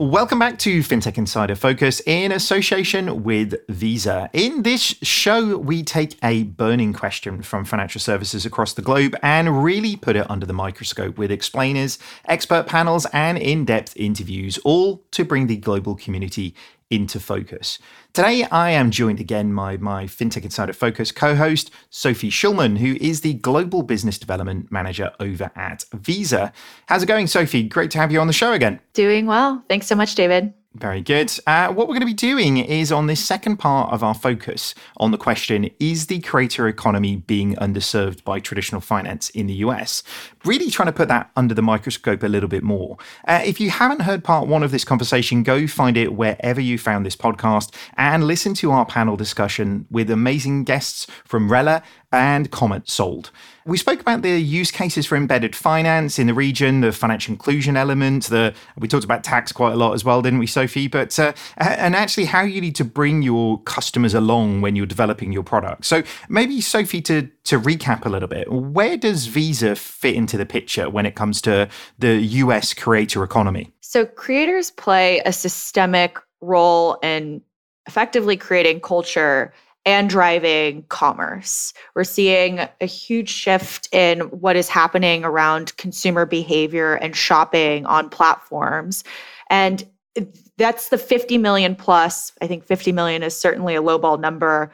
Welcome back to FinTech Insider Focus in association with Visa. In this show, we take a burning question from financial services across the globe and really put it under the microscope with explainers, expert panels, and in depth interviews, all to bring the global community into focus. Today, I am joined again by my FinTech Insider Focus co host, Sophie Schulman, who is the Global Business Development Manager over at Visa. How's it going, Sophie? Great to have you on the show again. Doing well. Thanks so much, David. Very good. Uh, what we're going to be doing is on this second part of our focus on the question Is the creator economy being underserved by traditional finance in the US? Really trying to put that under the microscope a little bit more. Uh, if you haven't heard part one of this conversation, go find it wherever you found this podcast and listen to our panel discussion with amazing guests from Rella and Comet Sold. We spoke about the use cases for embedded finance in the region, the financial inclusion element. The we talked about tax quite a lot as well, didn't we, Sophie? But uh, and actually how you need to bring your customers along when you're developing your product. So maybe Sophie, to to recap a little bit, where does Visa fit into the picture when it comes to the U.S. creator economy? So creators play a systemic role in effectively creating culture and driving commerce. We're seeing a huge shift in what is happening around consumer behavior and shopping on platforms. And that's the 50 million plus. I think 50 million is certainly a lowball number.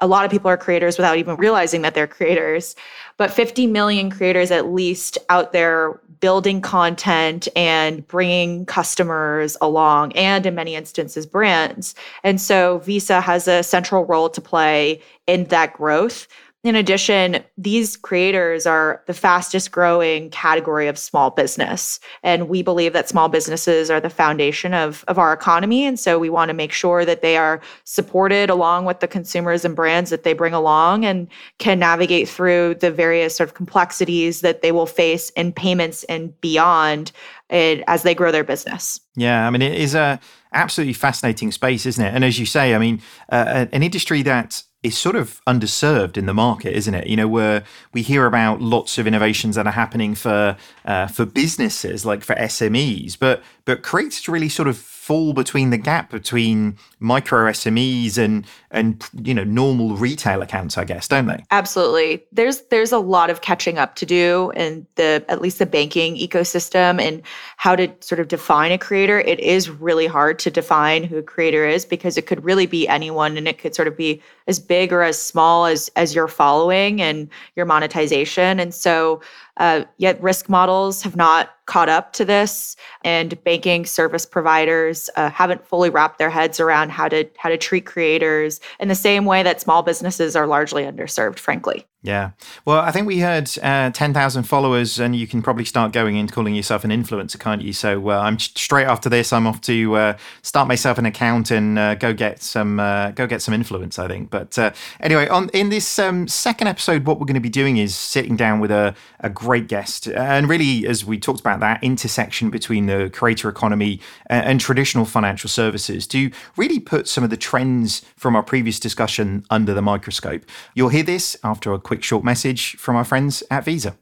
A lot of people are creators without even realizing that they're creators, but 50 million creators at least out there building content and bringing customers along, and in many instances, brands. And so Visa has a central role to play in that growth. In addition, these creators are the fastest growing category of small business. And we believe that small businesses are the foundation of, of our economy. And so we want to make sure that they are supported along with the consumers and brands that they bring along and can navigate through the various sort of complexities that they will face in payments and beyond it, as they grow their business. Yeah, I mean, it is a absolutely fascinating space, isn't it? And as you say, I mean, uh, an industry that is sort of underserved in the market, isn't it? You know, where we hear about lots of innovations that are happening for uh, for businesses, like for SMEs, but but creates really sort of fall between the gap between micro SMEs and and you know normal retail accounts, I guess, don't they? Absolutely. There's there's a lot of catching up to do in the at least the banking ecosystem and how to sort of define a creator. It is really hard to define who a creator is because it could really be anyone and it could sort of be as big or as small as as your following and your monetization. And so uh, yet risk models have not caught up to this, and banking service providers uh, haven't fully wrapped their heads around how to how to treat creators in the same way that small businesses are largely underserved. Frankly. Yeah. Well, I think we heard uh, 10,000 followers, and you can probably start going into calling yourself an influencer, can't you? So uh, I'm straight after this. I'm off to uh, start myself an account and uh, go get some uh, go get some influence. I think. But uh, anyway, on in this um, second episode, what we're going to be doing is sitting down with a, a great guest, and really, as we talked about that intersection between the creator economy and, and traditional financial services, to really put some of the trends from our previous discussion under the microscope. You'll hear this after a quick short message from our friends at Visa.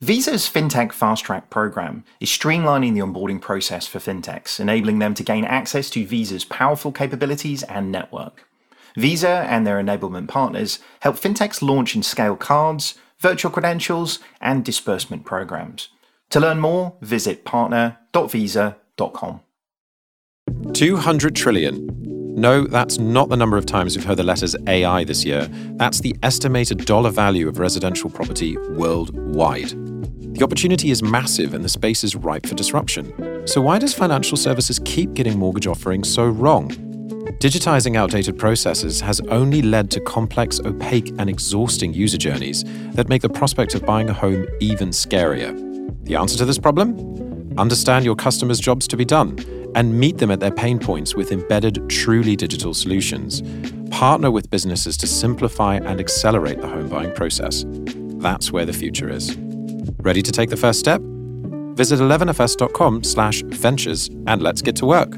Visa's FinTech Fast Track program is streamlining the onboarding process for fintechs, enabling them to gain access to Visa's powerful capabilities and network. Visa and their enablement partners help fintechs launch and scale cards, virtual credentials, and disbursement programs. To learn more, visit partner.visa.com. 200 trillion no, that's not the number of times we've heard the letters AI this year. That's the estimated dollar value of residential property worldwide. The opportunity is massive and the space is ripe for disruption. So, why does financial services keep getting mortgage offerings so wrong? Digitizing outdated processes has only led to complex, opaque, and exhausting user journeys that make the prospect of buying a home even scarier. The answer to this problem? Understand your customers' jobs to be done and meet them at their pain points with embedded, truly digital solutions. Partner with businesses to simplify and accelerate the home buying process. That's where the future is. Ready to take the first step? Visit 11fs.com slash ventures and let's get to work.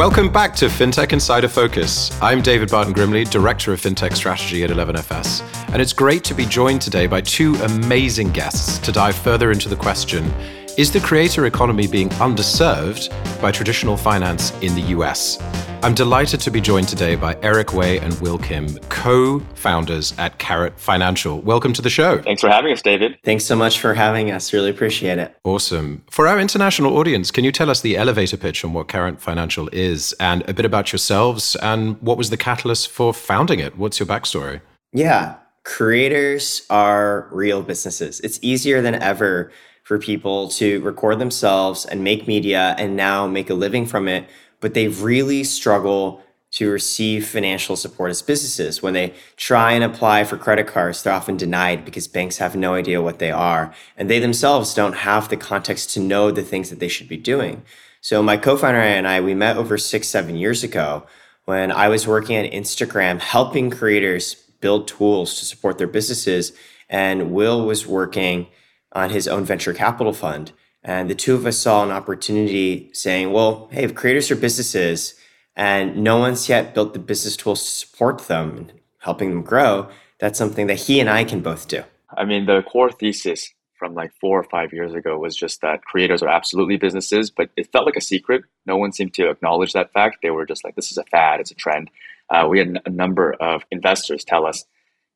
Welcome back to FinTech Insider Focus. I'm David Barton Grimley, Director of FinTech Strategy at 11FS, and it's great to be joined today by two amazing guests to dive further into the question is the creator economy being underserved by traditional finance in the US? I'm delighted to be joined today by Eric Wei and Will Kim, co founders at Karat Financial. Welcome to the show. Thanks for having us, David. Thanks so much for having us. Really appreciate it. Awesome. For our international audience, can you tell us the elevator pitch on what Karat Financial is and a bit about yourselves and what was the catalyst for founding it? What's your backstory? Yeah, creators are real businesses. It's easier than ever for people to record themselves and make media and now make a living from it, but they really struggle to receive financial support as businesses. When they try and apply for credit cards, they're often denied because banks have no idea what they are. And they themselves don't have the context to know the things that they should be doing. So my co-founder and I, we met over six, seven years ago when I was working at Instagram, helping creators build tools to support their businesses. And Will was working on his own venture capital fund. And the two of us saw an opportunity saying, well, hey, if creators are businesses and no one's yet built the business tools to support them and helping them grow, that's something that he and I can both do. I mean, the core thesis from like four or five years ago was just that creators are absolutely businesses, but it felt like a secret. No one seemed to acknowledge that fact. They were just like, this is a fad, it's a trend. Uh, we had a number of investors tell us,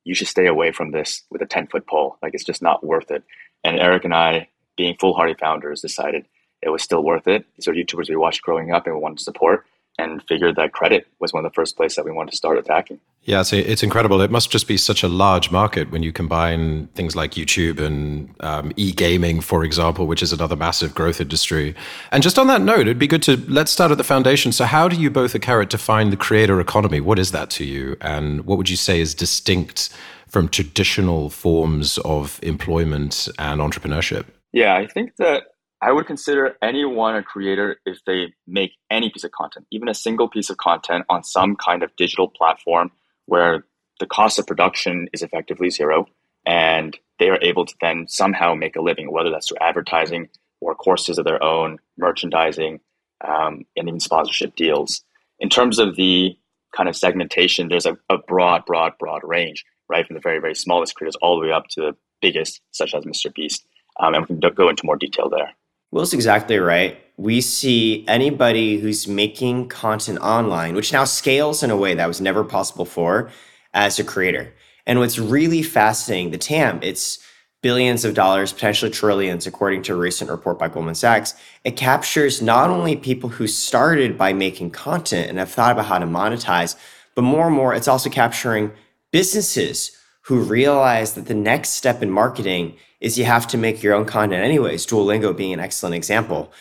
you should stay away from this with a 10 foot pole. Like, it's just not worth it. And Eric and I, being foolhardy founders, decided it was still worth it. These are YouTubers we watched growing up and we wanted to support and figured that credit was one of the first places that we wanted to start attacking. Yeah, so it's incredible. It must just be such a large market when you combine things like YouTube and um, e-gaming, for example, which is another massive growth industry. And just on that note, it'd be good to let's start at the foundation. So, how do you both at Karat define the creator economy? What is that to you, and what would you say is distinct from traditional forms of employment and entrepreneurship? Yeah, I think that I would consider anyone a creator if they make any piece of content, even a single piece of content on some kind of digital platform where the cost of production is effectively zero and they are able to then somehow make a living, whether that's through advertising or courses of their own, merchandising, um, and even sponsorship deals. In terms of the kind of segmentation, there's a, a broad, broad, broad range, right? From the very, very smallest creators all the way up to the biggest, such as Mr. Beast. Um, and we can go into more detail there. Will's exactly right. We see anybody who's making content online, which now scales in a way that was never possible before, as a creator. And what's really fascinating, the TAM, it's billions of dollars, potentially trillions, according to a recent report by Goldman Sachs. It captures not only people who started by making content and have thought about how to monetize, but more and more, it's also capturing businesses who realize that the next step in marketing is you have to make your own content anyways, Duolingo being an excellent example.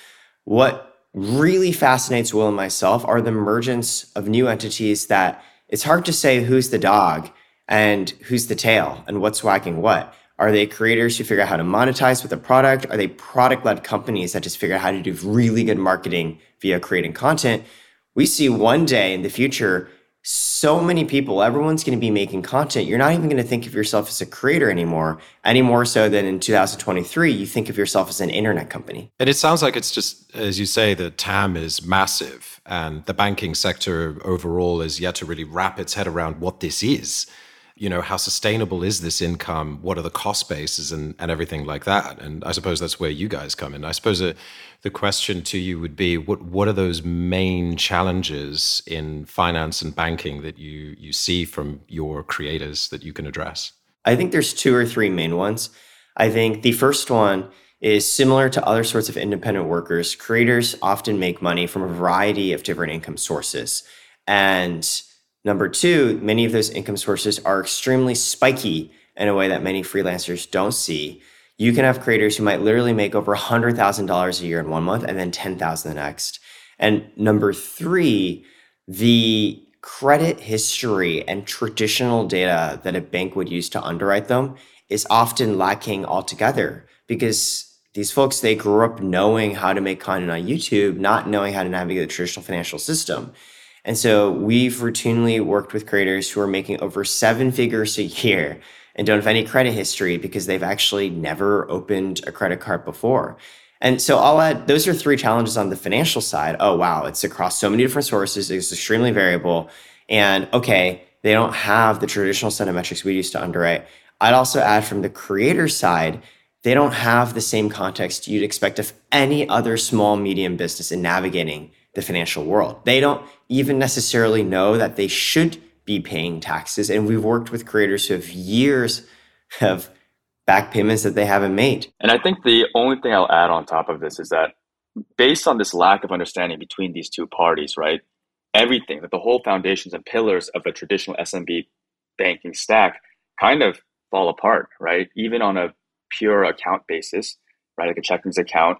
What really fascinates Will and myself are the emergence of new entities that it's hard to say who's the dog and who's the tail and what's wagging what. Are they creators who figure out how to monetize with a product? Are they product led companies that just figure out how to do really good marketing via creating content? We see one day in the future so many people, everyone's going to be making content. You're not even going to think of yourself as a creator anymore, any more so than in 2023, you think of yourself as an internet company. And it sounds like it's just, as you say, the TAM is massive and the banking sector overall is yet to really wrap its head around what this is you know how sustainable is this income? What are the cost bases and, and everything like that? And i suppose that's where you guys come in. I suppose uh, the question to you would be what what are those main challenges in finance and banking that you you see from your creators that you can address? I think there's two or three main ones. I think the first one is similar to other sorts of independent workers creators often make money from a variety of different income sources. And Number two, many of those income sources are extremely spiky in a way that many freelancers don't see. You can have creators who might literally make over $100,000 a year in one month and then 10,000 the next. And number three, the credit history and traditional data that a bank would use to underwrite them is often lacking altogether because these folks they grew up knowing how to make content on YouTube, not knowing how to navigate the traditional financial system. And so we've routinely worked with creators who are making over seven figures a year and don't have any credit history because they've actually never opened a credit card before. And so I'll add those are three challenges on the financial side. Oh, wow, it's across so many different sources, it's extremely variable. And okay, they don't have the traditional set of metrics we used to underwrite. I'd also add from the creator side, they don't have the same context you'd expect of any other small, medium business in navigating the financial world. They don't even necessarily know that they should be paying taxes. And we've worked with creators who have years of back payments that they haven't made. And I think the only thing I'll add on top of this is that based on this lack of understanding between these two parties, right? Everything, that the whole foundations and pillars of a traditional SMB banking stack kind of fall apart, right? Even on a pure account basis, right? Like a checkings account,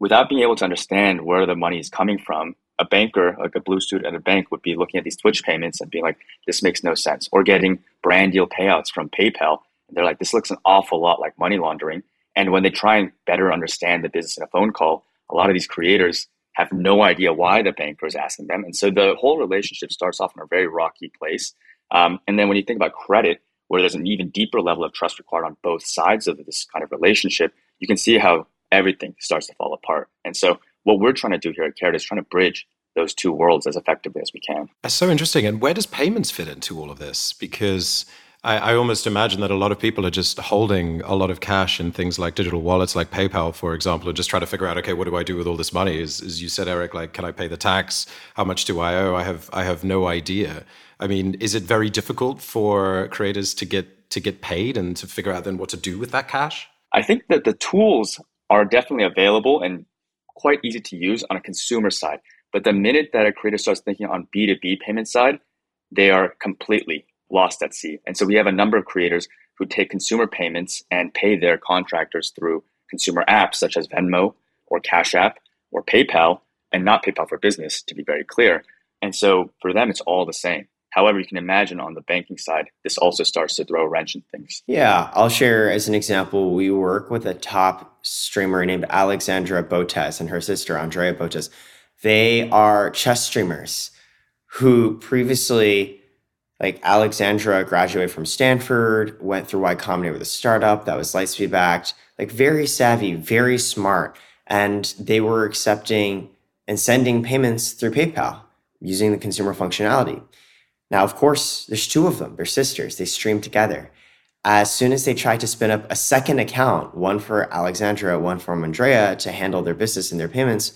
without being able to understand where the money is coming from, a banker, like a blue suit at a bank, would be looking at these Twitch payments and being like, this makes no sense. Or getting brand deal payouts from PayPal And they're like, this looks an awful lot like money laundering. And when they try and better understand the business in a phone call, a lot of these creators have no idea why the banker is asking them. And so the whole relationship starts off in a very rocky place. Um, and then when you think about credit, where there's an even deeper level of trust required on both sides of this kind of relationship, you can see how everything starts to fall apart. And so what we're trying to do here at Karat is trying to bridge those two worlds as effectively as we can. That's so interesting. And where does payments fit into all of this? Because I, I, almost imagine that a lot of people are just holding a lot of cash in things like digital wallets, like PayPal, for example, and just try to figure out, okay, what do I do with all this money? As, as you said, Eric, like, can I pay the tax? How much do I owe? I have, I have no idea. I mean, is it very difficult for creators to get to get paid and to figure out then what to do with that cash? I think that the tools are definitely available and quite easy to use on a consumer side. But the minute that a creator starts thinking on B2B payment side, they are completely lost at sea. And so we have a number of creators who take consumer payments and pay their contractors through consumer apps such as Venmo or Cash App or PayPal, and not PayPal for business, to be very clear. And so for them, it's all the same. However, you can imagine on the banking side, this also starts to throw a wrench in things. Yeah, I'll share as an example. We work with a top streamer named Alexandra Botez and her sister Andrea Botez. They are chess streamers who previously like Alexandra graduated from Stanford, went through Y Combinator with a startup that was Lightspeed backed, like very savvy, very smart. And they were accepting and sending payments through PayPal using the consumer functionality. Now, of course, there's two of them. They're sisters. They stream together. As soon as they tried to spin up a second account, one for Alexandra, one for Andrea, to handle their business and their payments,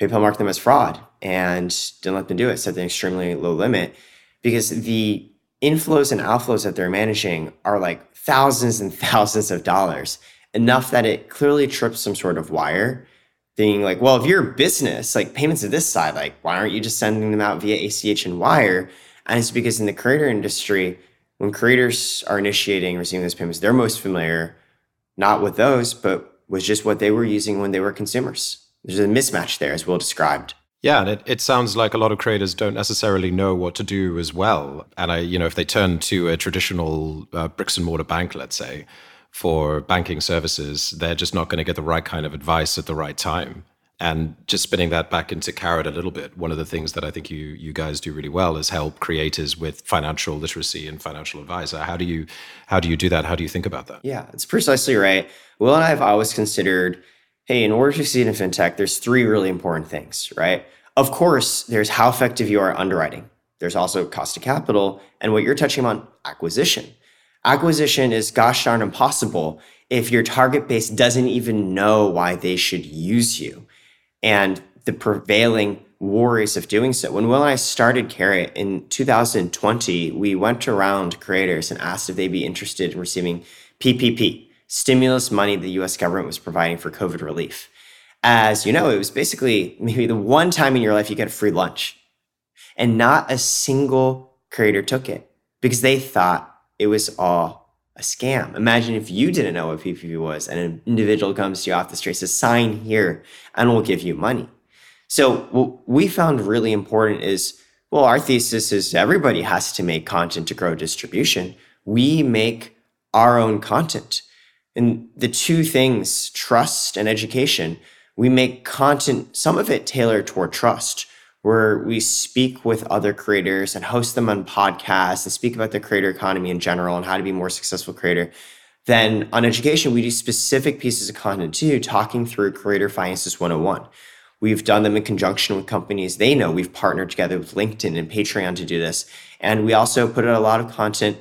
PayPal marked them as fraud and didn't let them do it, set an extremely low limit because the inflows and outflows that they're managing are like thousands and thousands of dollars, enough that it clearly trips some sort of wire. Being like, well, if you're a business, like payments to this side, like why aren't you just sending them out via ACH and wire? And it's because in the creator industry, when creators are initiating receiving those payments, they're most familiar not with those, but with just what they were using when they were consumers. There's a mismatch there, as Will described. Yeah, and it, it sounds like a lot of creators don't necessarily know what to do as well. And I, you know, if they turn to a traditional uh, bricks and mortar bank, let's say, for banking services, they're just not going to get the right kind of advice at the right time. And just spinning that back into Karat a little bit, one of the things that I think you you guys do really well is help creators with financial literacy and financial advisor. How do you how do you do that? How do you think about that? Yeah, it's precisely right. Will and I have always considered hey, in order to succeed in fintech, there's three really important things, right? Of course, there's how effective you are underwriting. There's also cost of capital and what you're touching on acquisition. Acquisition is gosh darn impossible if your target base doesn't even know why they should use you. And the prevailing worries of doing so. When Will and I started Karat in 2020, we went around creators and asked if they'd be interested in receiving PPP, stimulus money the US government was providing for COVID relief. As you know, it was basically maybe the one time in your life you get a free lunch. And not a single creator took it because they thought it was all a scam. Imagine if you didn't know what PPP was and an individual comes to you off the street, says, sign here and we'll give you money. So what we found really important is, well, our thesis is everybody has to make content to grow distribution. We make our own content. And the two things, trust and education, we make content, some of it tailored toward trust, where we speak with other creators and host them on podcasts and speak about the creator economy in general and how to be more successful creator. Then on education, we do specific pieces of content too, talking through Creator Finances 101. We've done them in conjunction with companies they know. We've partnered together with LinkedIn and Patreon to do this. And we also put out a lot of content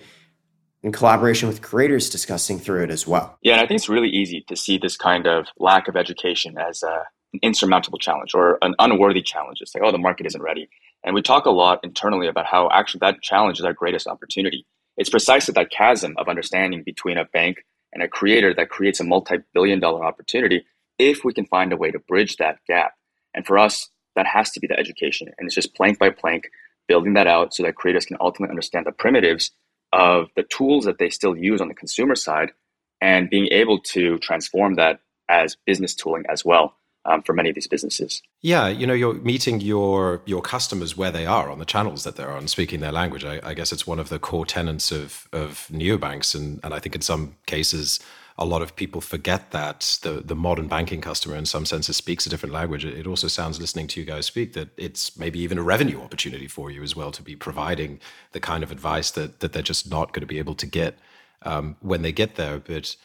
in collaboration with creators discussing through it as well. Yeah, and I think it's really easy to see this kind of lack of education as a, an insurmountable challenge or an unworthy challenge. It's like, oh, the market isn't ready. And we talk a lot internally about how actually that challenge is our greatest opportunity. It's precisely that chasm of understanding between a bank and a creator that creates a multi billion dollar opportunity if we can find a way to bridge that gap. And for us, that has to be the education. And it's just plank by plank, building that out so that creators can ultimately understand the primitives of the tools that they still use on the consumer side and being able to transform that as business tooling as well um, for many of these businesses. Yeah, you know, you're meeting your your customers where they are on the channels that they're on, speaking their language. I, I guess it's one of the core tenets of of neobanks, and and I think in some cases a lot of people forget that the the modern banking customer in some senses speaks a different language. It also sounds listening to you guys speak that it's maybe even a revenue opportunity for you as well to be providing the kind of advice that that they're just not going to be able to get um, when they get there. But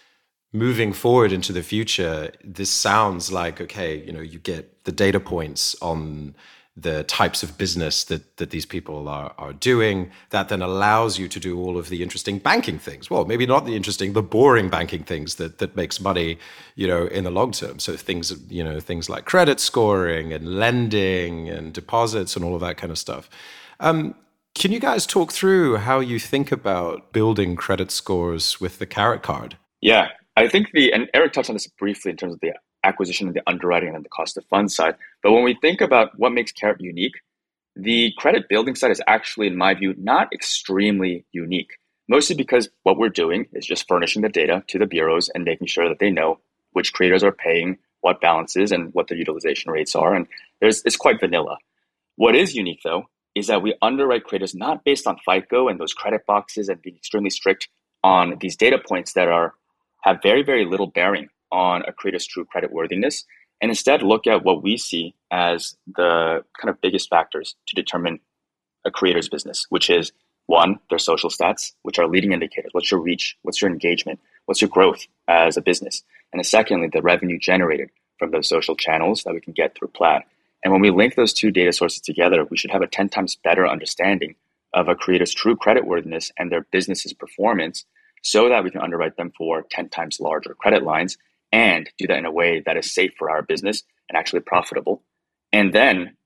moving forward into the future, this sounds like okay, you know, you get the data points on the types of business that that these people are are doing that then allows you to do all of the interesting banking things. Well maybe not the interesting the boring banking things that that makes money you know in the long term. So things you know things like credit scoring and lending and deposits and all of that kind of stuff. Um, can you guys talk through how you think about building credit scores with the Karat card? Yeah I think the and Eric touched on this briefly in terms of the acquisition and the underwriting and the cost of funds side. But when we think about what makes Karat unique, the credit building side is actually, in my view, not extremely unique. Mostly because what we're doing is just furnishing the data to the bureaus and making sure that they know which creators are paying what balances and what their utilization rates are. And there's it's quite vanilla. What is unique though is that we underwrite creators not based on FICO and those credit boxes and being extremely strict on these data points that are have very, very little bearing on a creator's true credit worthiness and instead look at what we see as the kind of biggest factors to determine a creator's business, which is one, their social stats, which are leading indicators. What's your reach? What's your engagement? What's your growth as a business? And then secondly, the revenue generated from those social channels that we can get through Plaid. And when we link those two data sources together, we should have a 10 times better understanding of a creator's true credit worthiness and their business's performance so that we can underwrite them for 10 times larger credit lines and do that in a way that is safe for our business and actually profitable. And then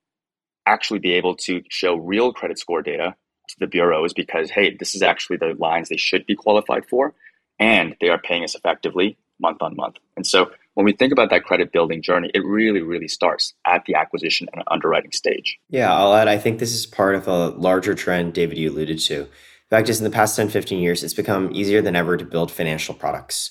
actually be able to show real credit score data to the bureaus because, hey, this is actually the lines they should be qualified for, and they are paying us effectively month on month. And so when we think about that credit building journey, it really, really starts at the acquisition and underwriting stage. Yeah, I'll add, I think this is part of a larger trend, David, you alluded to. In fact, just in the past 10, 15 years, it's become easier than ever to build financial products.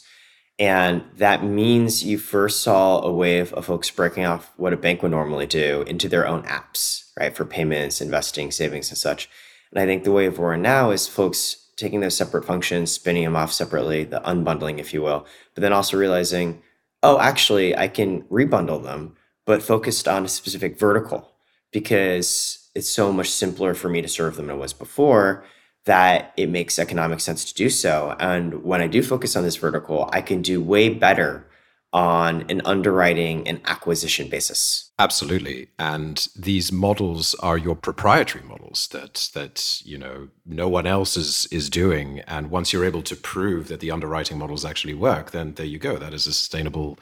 And that means you first saw a wave of folks breaking off what a bank would normally do into their own apps, right? For payments, investing, savings, and such. And I think the wave we're in now is folks taking those separate functions, spinning them off separately, the unbundling, if you will, but then also realizing, oh, actually, I can rebundle them, but focused on a specific vertical because it's so much simpler for me to serve them than it was before that it makes economic sense to do so. And when I do focus on this vertical, I can do way better on an underwriting and acquisition basis. Absolutely. And these models are your proprietary models that that you know no one else is is doing. And once you're able to prove that the underwriting models actually work, then there you go. That is a sustainable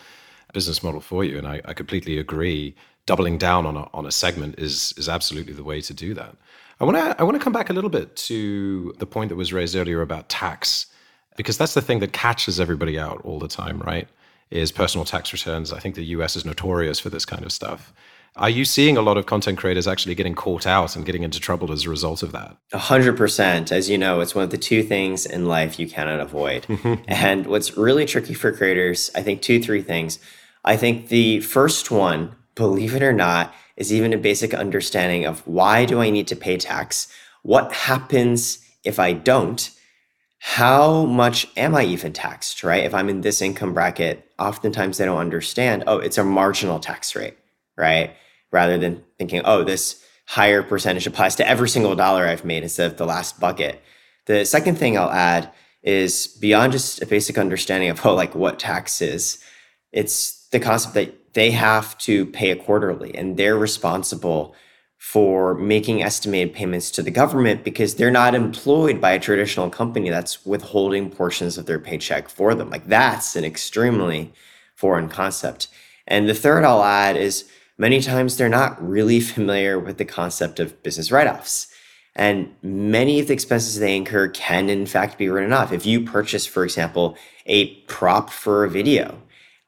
business model for you. And I, I completely agree. Doubling down on a on a segment is is absolutely the way to do that. I want to I want to come back a little bit to the point that was raised earlier about tax, because that's the thing that catches everybody out all the time, right? Is personal tax returns. I think the U.S. is notorious for this kind of stuff. Are you seeing a lot of content creators actually getting caught out and getting into trouble as a result of that? A hundred percent. As you know, it's one of the two things in life you cannot avoid. Mm-hmm. and what's really tricky for creators, I think two, three things. I think the first one, believe it or not, is even a basic understanding of why do I need to pay tax? What happens if I don't? How much am I even taxed, right? If I'm in this income bracket, oftentimes they don't understand, oh, it's a marginal tax rate, right? Rather than thinking, oh, this higher percentage applies to every single dollar I've made instead of the last bucket. The second thing I'll add is beyond just a basic understanding of oh, like what tax is. It's the concept that they have to pay a quarterly and they're responsible for making estimated payments to the government because they're not employed by a traditional company that's withholding portions of their paycheck for them. Like that's an extremely foreign concept. And the third I'll add is many times they're not really familiar with the concept of business write offs. And many of the expenses they incur can, in fact, be written off. If you purchase, for example, a prop for a video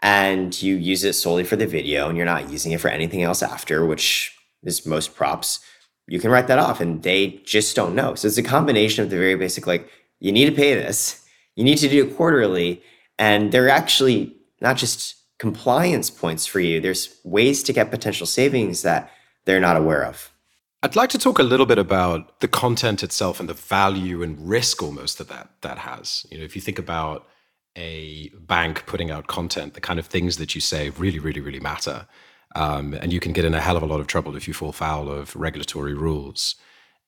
and you use it solely for the video and you're not using it for anything else after, which is most props, you can write that off and they just don't know. So it's a combination of the very basic, like, you need to pay this, you need to do it quarterly. And they're actually not just compliance points for you, there's ways to get potential savings that they're not aware of. I'd like to talk a little bit about the content itself and the value and risk almost that that, that has. You know, if you think about a bank putting out content, the kind of things that you say really, really, really matter. Um, and you can get in a hell of a lot of trouble if you fall foul of regulatory rules.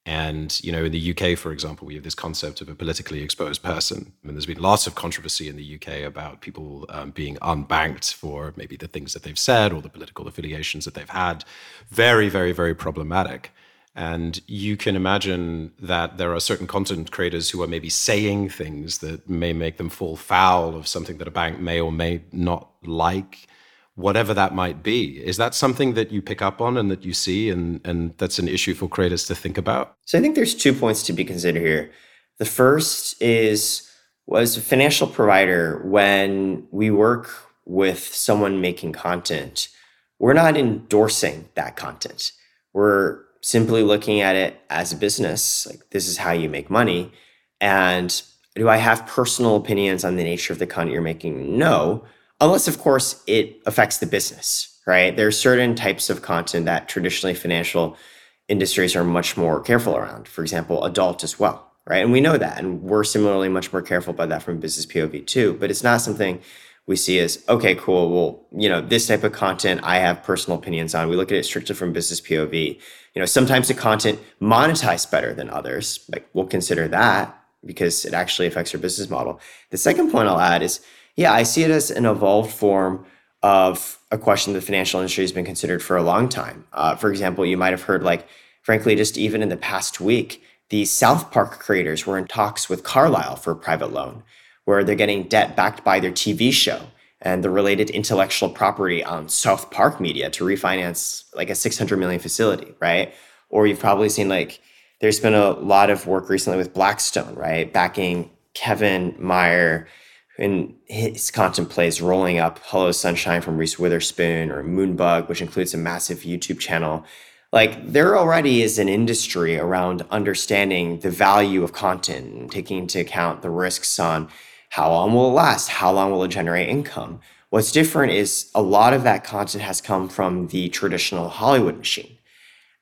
And you know, in the UK, for example, we have this concept of a politically exposed person. I mean, there's been lots of controversy in the UK about people um, being unbanked for maybe the things that they've said or the political affiliations that they've had. Very, very, very problematic. And you can imagine that there are certain content creators who are maybe saying things that may make them fall foul of something that a bank may or may not like, whatever that might be. Is that something that you pick up on and that you see, and, and that's an issue for creators to think about? So I think there's two points to be considered here. The first is was a financial provider when we work with someone making content, we're not endorsing that content. We're simply looking at it as a business like this is how you make money. And do i have personal opinions on the nature of the content you're making? No unless of course it affects the business right? There are certain types of content that traditionally financial industries are much more careful around for example adult as well right? And we know that and we're similarly much more careful about that from business pov too but it's not something we see is okay cool well you know this type of content i have personal opinions on. We look at it strictly from business pov you know sometimes the content monetized better than others like we'll consider that because it actually affects your business model. The second point i'll add is yeah i see it as an evolved form of a question the financial industry has been considered for a long time. Uh, for example you might have heard like frankly just even in the past week the south park creators were in talks with carlyle for a private loan where they're getting debt backed by their TV show and the related intellectual property on South Park Media to refinance like a 600 million facility, right? Or you've probably seen like there's been a lot of work recently with Blackstone, right? Backing Kevin Mayer in his contemplates rolling up Hello Sunshine from Reese Witherspoon or Moonbug, which includes a massive YouTube channel. Like there already is an industry around understanding the value of content and taking into account the risks on how long will it last? How long will it generate income? What's different is a lot of that content has come from the traditional Hollywood machine.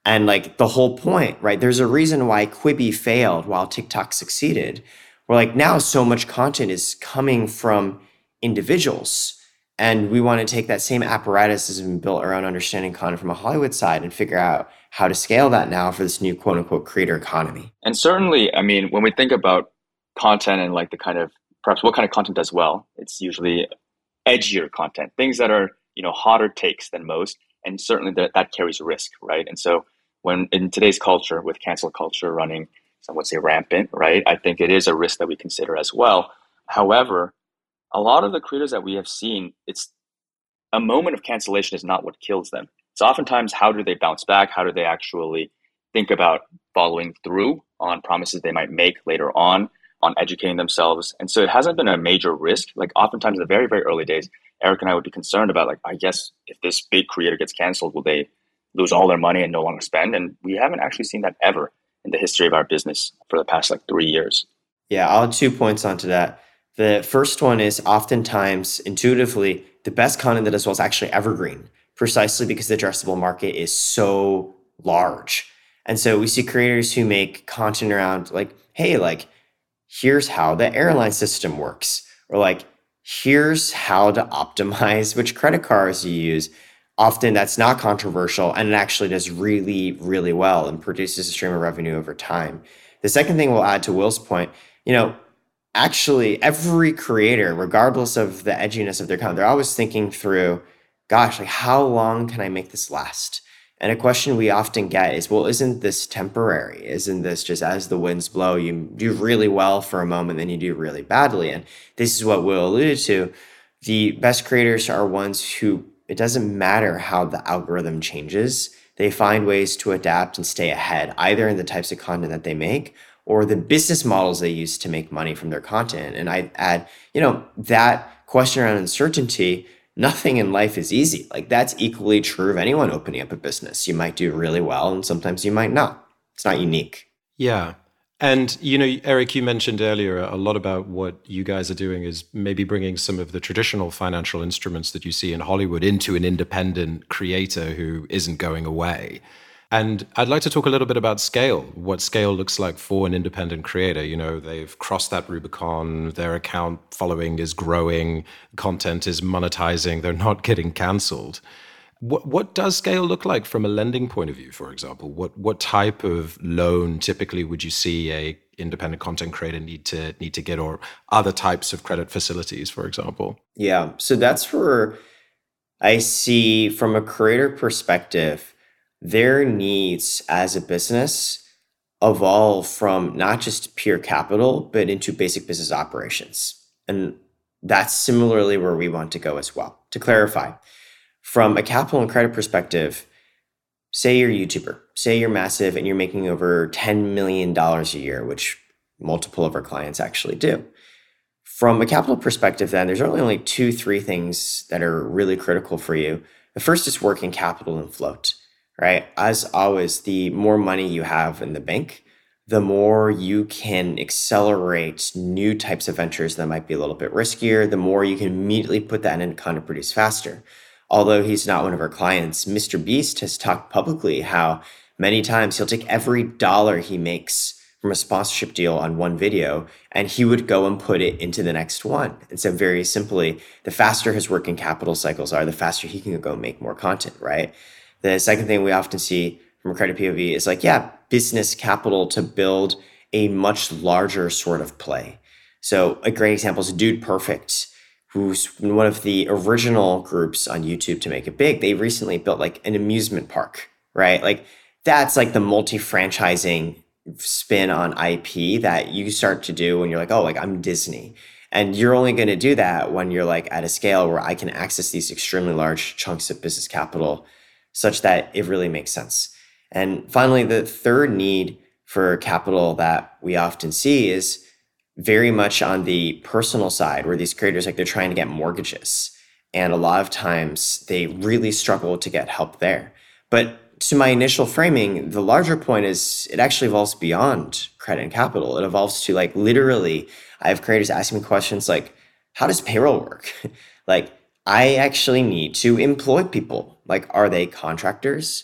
And like the whole point, right? There's a reason why Quibi failed while TikTok succeeded. Where like now so much content is coming from individuals. And we want to take that same apparatus that's been built around understanding content from a Hollywood side and figure out how to scale that now for this new quote unquote creator economy. And certainly, I mean, when we think about content and like the kind of perhaps what kind of content does well. It's usually edgier content, things that are you know hotter takes than most, and certainly that that carries risk, right? And so when in today's culture with cancel culture running, some would say rampant, right? I think it is a risk that we consider as well. However, a lot of the creators that we have seen, it's a moment of cancellation is not what kills them. It's oftentimes how do they bounce back? How do they actually think about following through on promises they might make later on? On educating themselves. And so it hasn't been a major risk. Like oftentimes in the very, very early days, Eric and I would be concerned about like, I guess if this big creator gets canceled, will they lose all their money and no longer spend? And we haven't actually seen that ever in the history of our business for the past like three years. Yeah, I'll add two points onto that. The first one is oftentimes intuitively the best content that does well is actually evergreen, precisely because the addressable market is so large. And so we see creators who make content around like, hey, like here's how the airline system works, or like, here's how to optimize which credit cards you use. Often that's not controversial and it actually does really, really well and produces a stream of revenue over time. The second thing we'll add to Will's point, you know, actually every creator, regardless of the edginess of their content, they're always thinking through, gosh, like how long can I make this last? And a question we often get is, well, isn't this temporary? Isn't this just as the winds blow, you do really well for a moment, then you do really badly? And this is what Will alluded to. The best creators are ones who it doesn't matter how the algorithm changes, they find ways to adapt and stay ahead, either in the types of content that they make or the business models they use to make money from their content. And I add, you know, that question around uncertainty nothing in life is easy. Like that's equally true of anyone opening up a business. You might do really well and sometimes you might not. It's not unique. Yeah. And you know, Eric, you mentioned earlier a lot about what you guys are doing is maybe bringing some of the traditional financial instruments that you see in Hollywood into an independent creator who isn't going away. And I'd like to talk a little bit about scale, what scale looks like for an independent creator. You know, they've crossed that Rubicon, their account following is growing, content is monetizing, they're not getting canceled. What, what does scale look like from a lending point of view, for example? What what type of loan typically would you see a independent content creator need to need to get or other types of credit facilities, for example? Yeah. So that's where I see from a creator perspective, their needs as a business evolve from not just pure capital, but into basic business operations. And that's similarly where we want to go as well. To clarify, from a capital and credit perspective, say you're a YouTuber, say you're massive and you're making over $10 million a year, which multiple of our clients actually do. From a capital perspective, then there's only two, three things that are really critical for you. The first is working capital and float right? As always, the more money you have in the bank, the more you can accelerate new types of ventures that might be a little bit riskier, the more you can immediately put that in kind of produce faster. Although he's not one of our clients, Mr. Beast has talked publicly how many times he'll take every dollar he makes from a sponsorship deal on one video and he would go and put it into the next one. And so, very simply, the faster his working capital cycles are, the faster he can go make more content, right? The second thing we often see from a credit POV is like, yeah, business capital to build a much larger sort of play. So a great example is Dude Perfect, who's one of the original groups on YouTube to make it big. They recently built like an amusement park, right? Like that's like the multi-franchising spin on IP that you start to do when you're like, oh, like I'm Disney. And you're only going to do that when you're like at a scale where I can access these extremely large chunks of business capital such that it really makes sense. And finally, the third need for capital that we often see is very much on the personal side, where these creators like they're trying to get mortgages. And a lot of times they really struggle to get help there. But to my initial framing, the larger point is it actually evolves beyond credit and capital. It evolves to like literally, I have creators asking me questions like, how does payroll work? like, I actually need to employ people. Like, are they contractors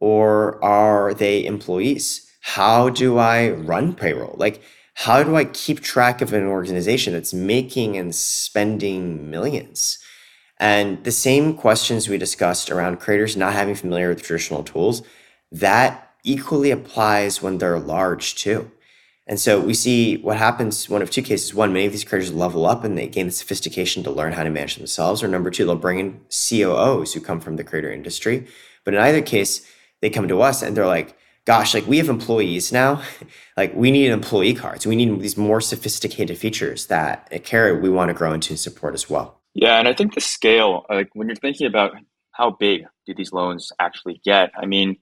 or are they employees? How do I run payroll? Like, how do I keep track of an organization that's making and spending millions? And the same questions we discussed around creators not having familiar with traditional tools, that equally applies when they're large too. And so we see what happens one of two cases. One, many of these creators level up and they gain the sophistication to learn how to manage themselves. Or number two, they'll bring in COOs who come from the creator industry. But in either case, they come to us and they're like, gosh, like we have employees now. like we need employee cards. We need these more sophisticated features that at we want to grow into and support as well. Yeah, and I think the scale, like when you're thinking about how big do these loans actually get, I mean,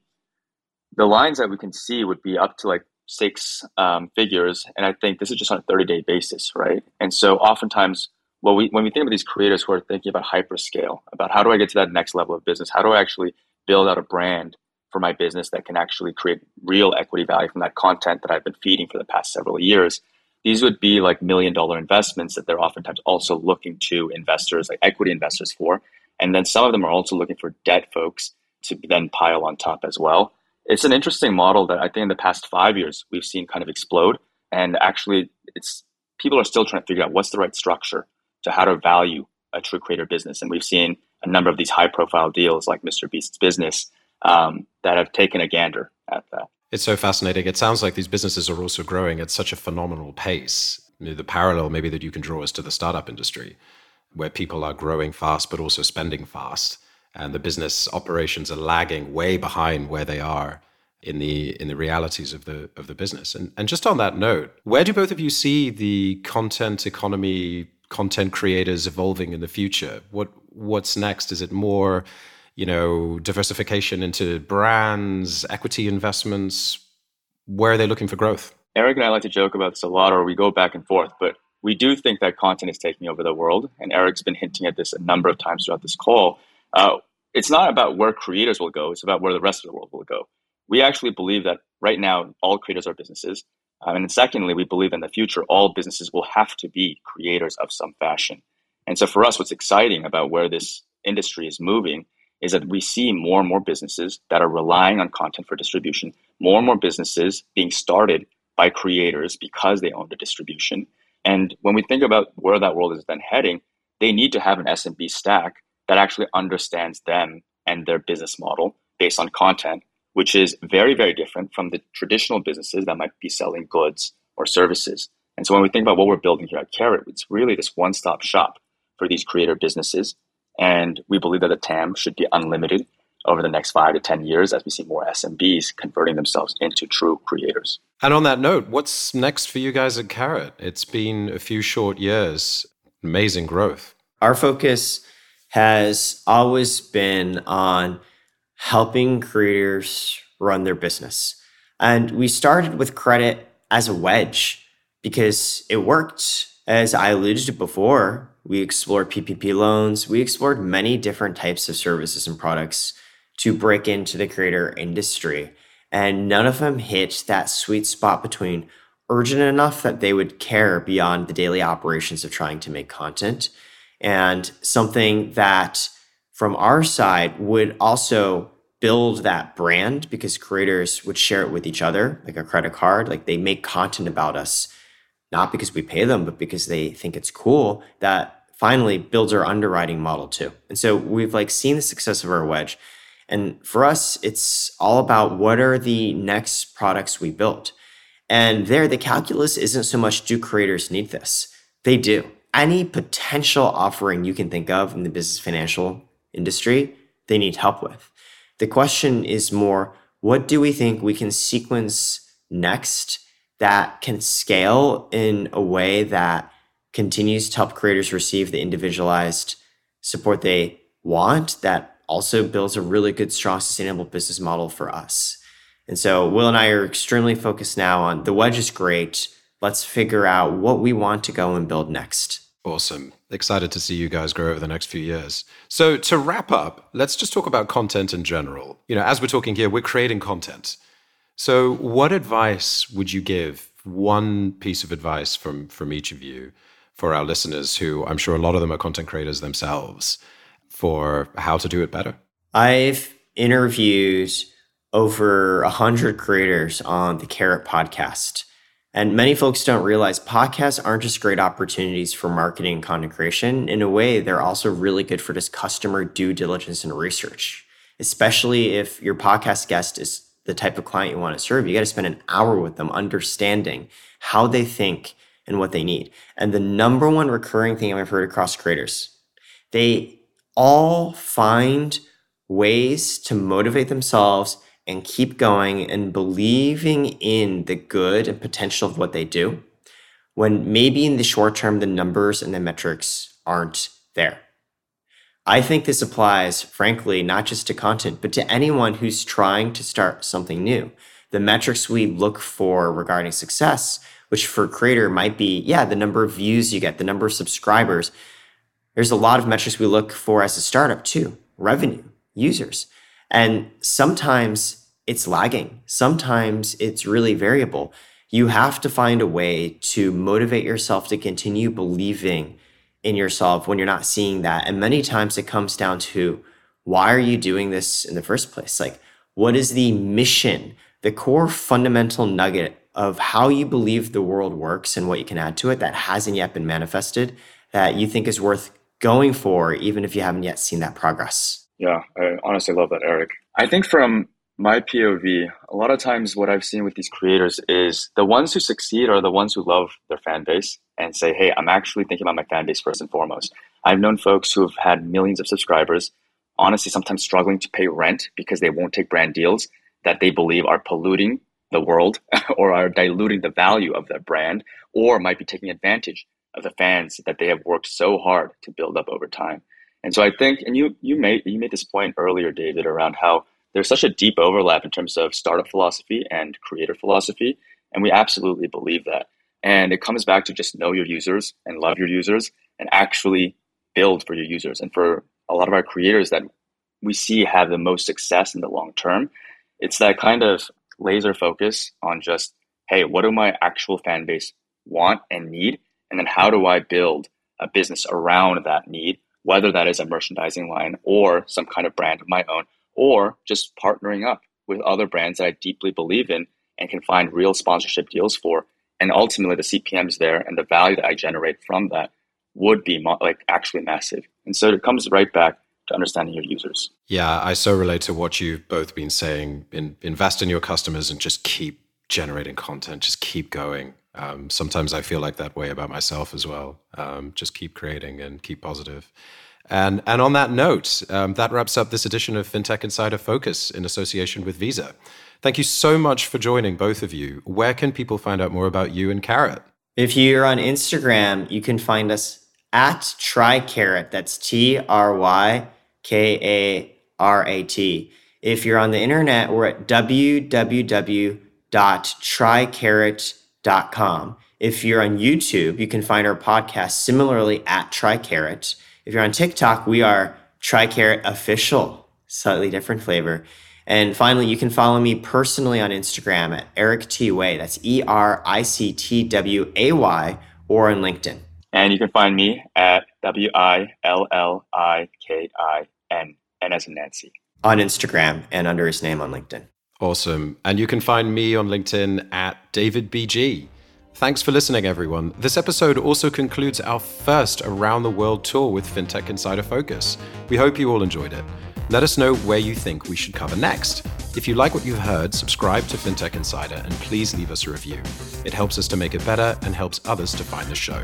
the lines that we can see would be up to like six um, figures, and I think this is just on a 30 day basis, right? And so oftentimes, well, we, when we think about these creators who are thinking about hyperscale, about how do I get to that next level of business? How do I actually build out a brand for my business that can actually create real equity value from that content that I've been feeding for the past several years? These would be like million dollar investments that they're oftentimes also looking to investors, like equity investors for. And then some of them are also looking for debt folks to then pile on top as well it's an interesting model that I think in the past five years we've seen kind of explode. And actually, it's people are still trying to figure out what's the right structure to how to value a true creator business. And we've seen a number of these high profile deals like Mr. Beast's business um, that have taken a gander at that. It's so fascinating. It sounds like these businesses are also growing at such a phenomenal pace. the parallel maybe that you can draw is to the startup industry, where people are growing fast but also spending fast, and the business operations are lagging way behind where they are in the in the realities of the of the business. And and just on that note, where do both of you see the content economy, content creators evolving in the future? What what's next? Is it more, you know, diversification into brands, equity investments? Where are they looking for growth? Eric and I like to joke about this a lot, or we go back and forth, but we do think that content is taking over the world. And Eric's been hinting at this a number of times throughout this call. Uh, it's not about where creators will go, it's about where the rest of the world will go. We actually believe that right now, all creators are businesses. Um, and secondly, we believe in the future, all businesses will have to be creators of some fashion. And so for us, what's exciting about where this industry is moving is that we see more and more businesses that are relying on content for distribution, more and more businesses being started by creators because they own the distribution. And when we think about where that world is then heading, they need to have an SMB stack that actually understands them and their business model based on content, which is very, very different from the traditional businesses that might be selling goods or services. And so when we think about what we're building here at Karat, it's really this one stop shop for these creator businesses. And we believe that the TAM should be unlimited over the next five to 10 years as we see more SMBs converting themselves into true creators. And on that note, what's next for you guys at Karat? It's been a few short years, amazing growth. Our focus has always been on helping creators run their business. And we started with credit as a wedge because it worked. As I alluded to before, we explored PPP loans, we explored many different types of services and products to break into the creator industry. And none of them hit that sweet spot between urgent enough that they would care beyond the daily operations of trying to make content and something that from our side would also build that brand because creators would share it with each other like a credit card like they make content about us not because we pay them but because they think it's cool that finally builds our underwriting model too and so we've like seen the success of our wedge and for us, it's all about what are the next products we build. And there, the calculus isn't so much do creators need this? They do. Any potential offering you can think of in the business financial industry, they need help with. The question is more what do we think we can sequence next that can scale in a way that continues to help creators receive the individualized support they want that also builds a really good, strong, sustainable business model for us. And so Will and I are extremely focused now on the wedge is great. Let's figure out what we want to go and build next. Awesome. Excited to see you guys grow over the next few years. So, to wrap up, let's just talk about content in general. You know, as we're talking here, we're creating content. So, what advice would you give? One piece of advice from from each of you for our listeners who I'm sure a lot of them are content creators themselves for how to do it better? I've interviewed over a hundred creators on the Karat podcast. And many folks don't realize podcasts aren't just great opportunities for marketing and content creation. In a way, they're also really good for just customer due diligence and research, especially if your podcast guest is the type of client you want to serve. You got to spend an hour with them understanding how they think and what they need. And the number one recurring thing I've heard across creators, they all find ways to motivate themselves and keep going and believing in the good and potential of what they do when maybe in the short term the numbers and the metrics aren't there. I think this applies, frankly, not just to content, but to anyone who's trying to start something new. The metrics we look for regarding success, which for a creator might be, yeah, the number of views you get, the number of subscribers, there's a lot of metrics we look for as a startup too revenue, users. And sometimes it's lagging, sometimes it's really variable. You have to find a way to motivate yourself to continue believing in yourself when you're not seeing that. And many times it comes down to why are you doing this in the first place? Like, what is the mission, the core fundamental nugget of how you believe the world works and what you can add to it that hasn't yet been manifested that you think is worth going for, even if you haven't yet seen that progress? Yeah, I honestly love that, Eric. I think from my POV, a lot of times what I've seen with these creators is the ones who succeed are the ones who love their fan base and say, hey, I'm actually thinking about my fan base first and foremost. I've known folks who have had millions of subscribers, honestly, sometimes struggling to pay rent because they won't take brand deals that they believe are polluting the world or are diluting the value of their brand or might be taking advantage of the fans that they have worked so hard to build up over time. And so I think, and you you made you made this point earlier, David, around how there's such a deep overlap in terms of startup philosophy and creator philosophy, and we absolutely believe that. And it comes back to just know your users and love your users and actually build for your users. And for a lot of our creators that we see have the most success in the long term, it's that kind of laser focus on just, hey, what do my actual fan base want and need? And then how do I build a business around that need, whether that is a merchandising line or some kind of brand of my own, or just partnering up with other brands that I deeply believe in and can find real sponsorship deals for. And ultimately, the CPMs there and the value that I generate from that would be like actually massive. And so it comes right back to understanding your users. Yeah, I so relate to what you've both been saying. In, invest in your customers and just keep generating content, just keep going. Um, sometimes I feel like that way about myself as well. Um, just keep creating and keep positive. And, and on that note, um, that wraps up this edition of FinTech Insider Focus in association with Visa. Thank you so much for joining, both of you. Where can people find out more about you and Karat? If you're on Instagram, you can find us at TryKarat. That's T R Y K A R A T. If you're on the internet, we're at www.trykarat.com. If you're on YouTube, you can find our podcast similarly at TryKarat. If you're on TikTok, we are TryKarat Official, slightly different flavor. And finally, you can follow me personally on Instagram at Eric T Way. That's E R I C T W A Y, or on LinkedIn. And you can find me at W I L L I K I N, N as in Nancy. On Instagram and under his name on LinkedIn. Awesome. And you can find me on LinkedIn at David BG. Thanks for listening, everyone. This episode also concludes our first around the world tour with FinTech Insider Focus. We hope you all enjoyed it. Let us know where you think we should cover next. If you like what you've heard, subscribe to FinTech Insider and please leave us a review. It helps us to make it better and helps others to find the show.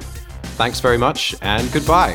Thanks very much and goodbye.